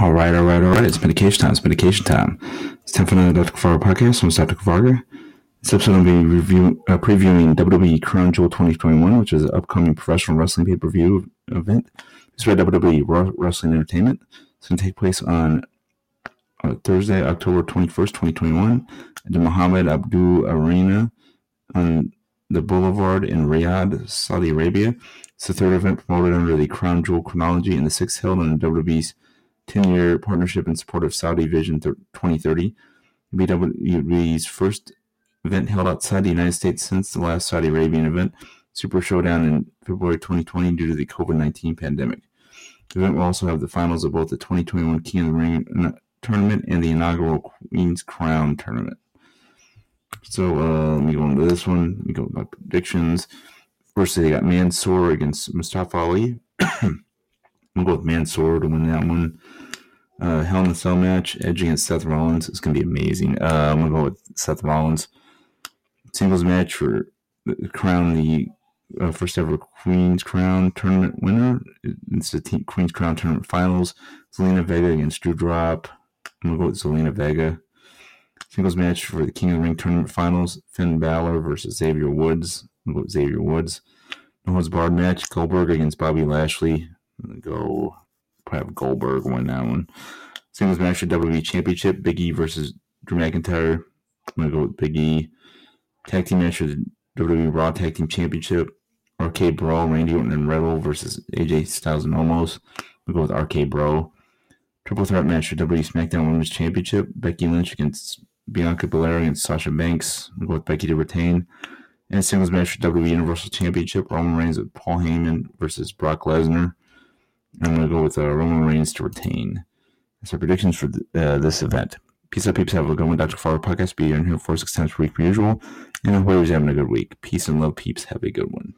All right, all right, all right. It's medication time. It's medication time. It's time for another Dr. Kavarga podcast. I'm Dr. Kavarga. This episode will be review, uh, previewing WWE Crown Jewel 2021, which is an upcoming professional wrestling pay per view event. It's by WWE Wrestling Entertainment. It's going to take place on uh, Thursday, October 21st, 2021, at the Mohammed Abdu Arena on the Boulevard in Riyadh, Saudi Arabia. It's the third event promoted under the Crown Jewel chronology and the sixth held on WWE's 10 year partnership in support of Saudi Vision 2030. WWE's first event held outside the United States since the last Saudi Arabian event, Super Showdown in February 2020, due to the COVID 19 pandemic. The event will also have the finals of both the 2021 King of the Ring tournament and the inaugural Queen's Crown tournament. So uh, let me go into this one. Let me go with my predictions. First, they got Mansoor against Mustafa Ali. I'm going to go with Mansoor to win that one. Uh, Hell in a Cell match, Edge against Seth Rollins. is going to be amazing. Uh, I'm going to go with Seth Rollins. Singles match for the crown the uh, first ever Queen's Crown tournament winner. It's the Queen's Crown tournament finals. Zelina Vega against Doudrop. I'm going to go with Zelina Vega. Singles match for the King of the Ring tournament finals. Finn Balor versus Xavier Woods. I'm going to go with Xavier Woods. No holds barred match. Goldberg against Bobby Lashley. I'm going to go have Goldberg win that one. Singles match for WWE Championship. Big E versus Drew McIntyre. I'm to go with Big E. Tag team match for the WWE Raw Tag Team Championship. RK-Bro, Randy Orton and Rebel versus AJ Styles and Omos. We go with RK-Bro. Triple threat match for WWE SmackDown Women's Championship. Becky Lynch against Bianca Belair against Sasha Banks. We go with Becky to retain. And singles match for WWE Universal Championship. Roman Reigns with Paul Heyman versus Brock Lesnar. I'm going to go with uh, Roman Reigns to retain. That's our predictions for th- uh, this event. Peace out, peeps. Have a good one. Dr. Farber Podcast. Be here in here four, six times per week per usual. And whoever's having a good week. Peace and love, peeps. Have a good one.